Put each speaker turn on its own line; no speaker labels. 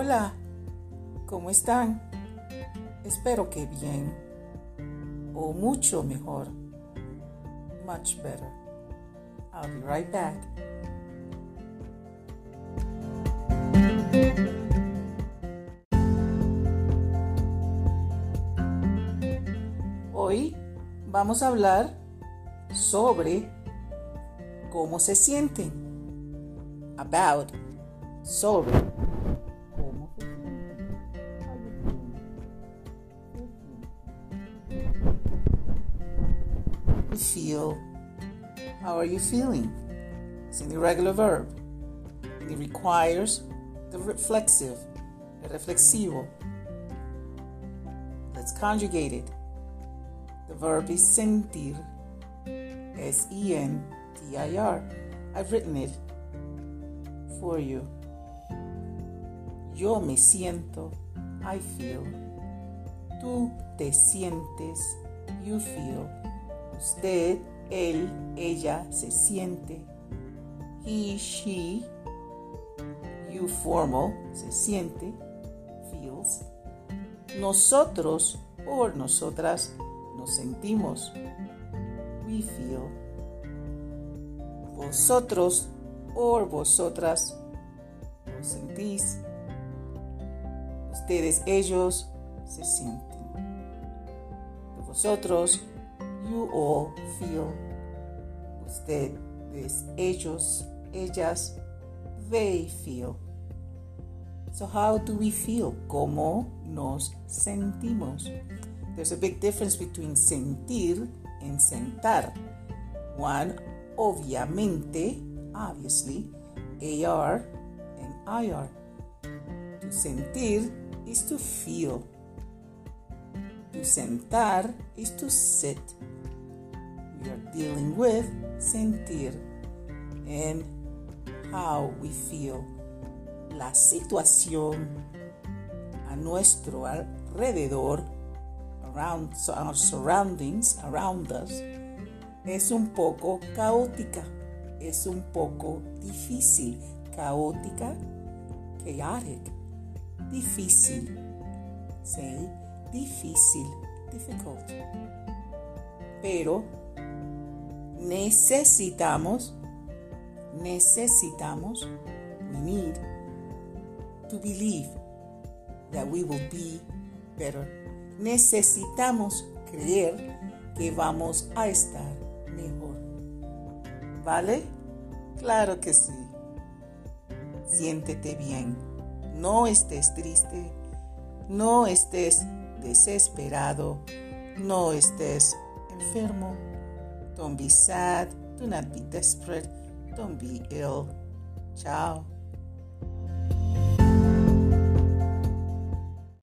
Hola, ¿cómo están? Espero que bien o mucho mejor. Much better. I'll be right back. Hoy vamos a hablar sobre cómo se sienten. About, sobre Feel. How are you feeling? It's an irregular verb. And it requires the reflexive, el reflexivo. Let's conjugate it. The verb is sentir. S E N T I R. I've written it for you. Yo me siento. I feel. Tú te sientes. You feel. Usted, él, ella se siente. He, she. You formal se siente. Feels. Nosotros or nosotras nos sentimos. We feel. Vosotros o vosotras os sentís. Ustedes, ellos se sienten. Vosotros, you all feel. Ustedes, ellos, ellas, they feel. So how do we feel? ¿Cómo nos sentimos? There's a big difference between sentir and sentar. One, obviamente, obviously, AR and IR. To sentir is to feel. To sentar is to sit. Are dealing with sentir and how we feel. La situación a nuestro alrededor, around our surroundings, around us, es un poco caótica, es un poco difícil, caótica, chaotic, difícil, say difícil, difficult. Pero necesitamos, necesitamos, we need to believe that we will be better. Necesitamos creer que vamos a estar mejor. ¿Vale? Claro que sí. Siéntete bien. No estés triste. No estés desesperado. No estés enfermo. Don't be sad. Do not be desperate. Don't be ill. Chao.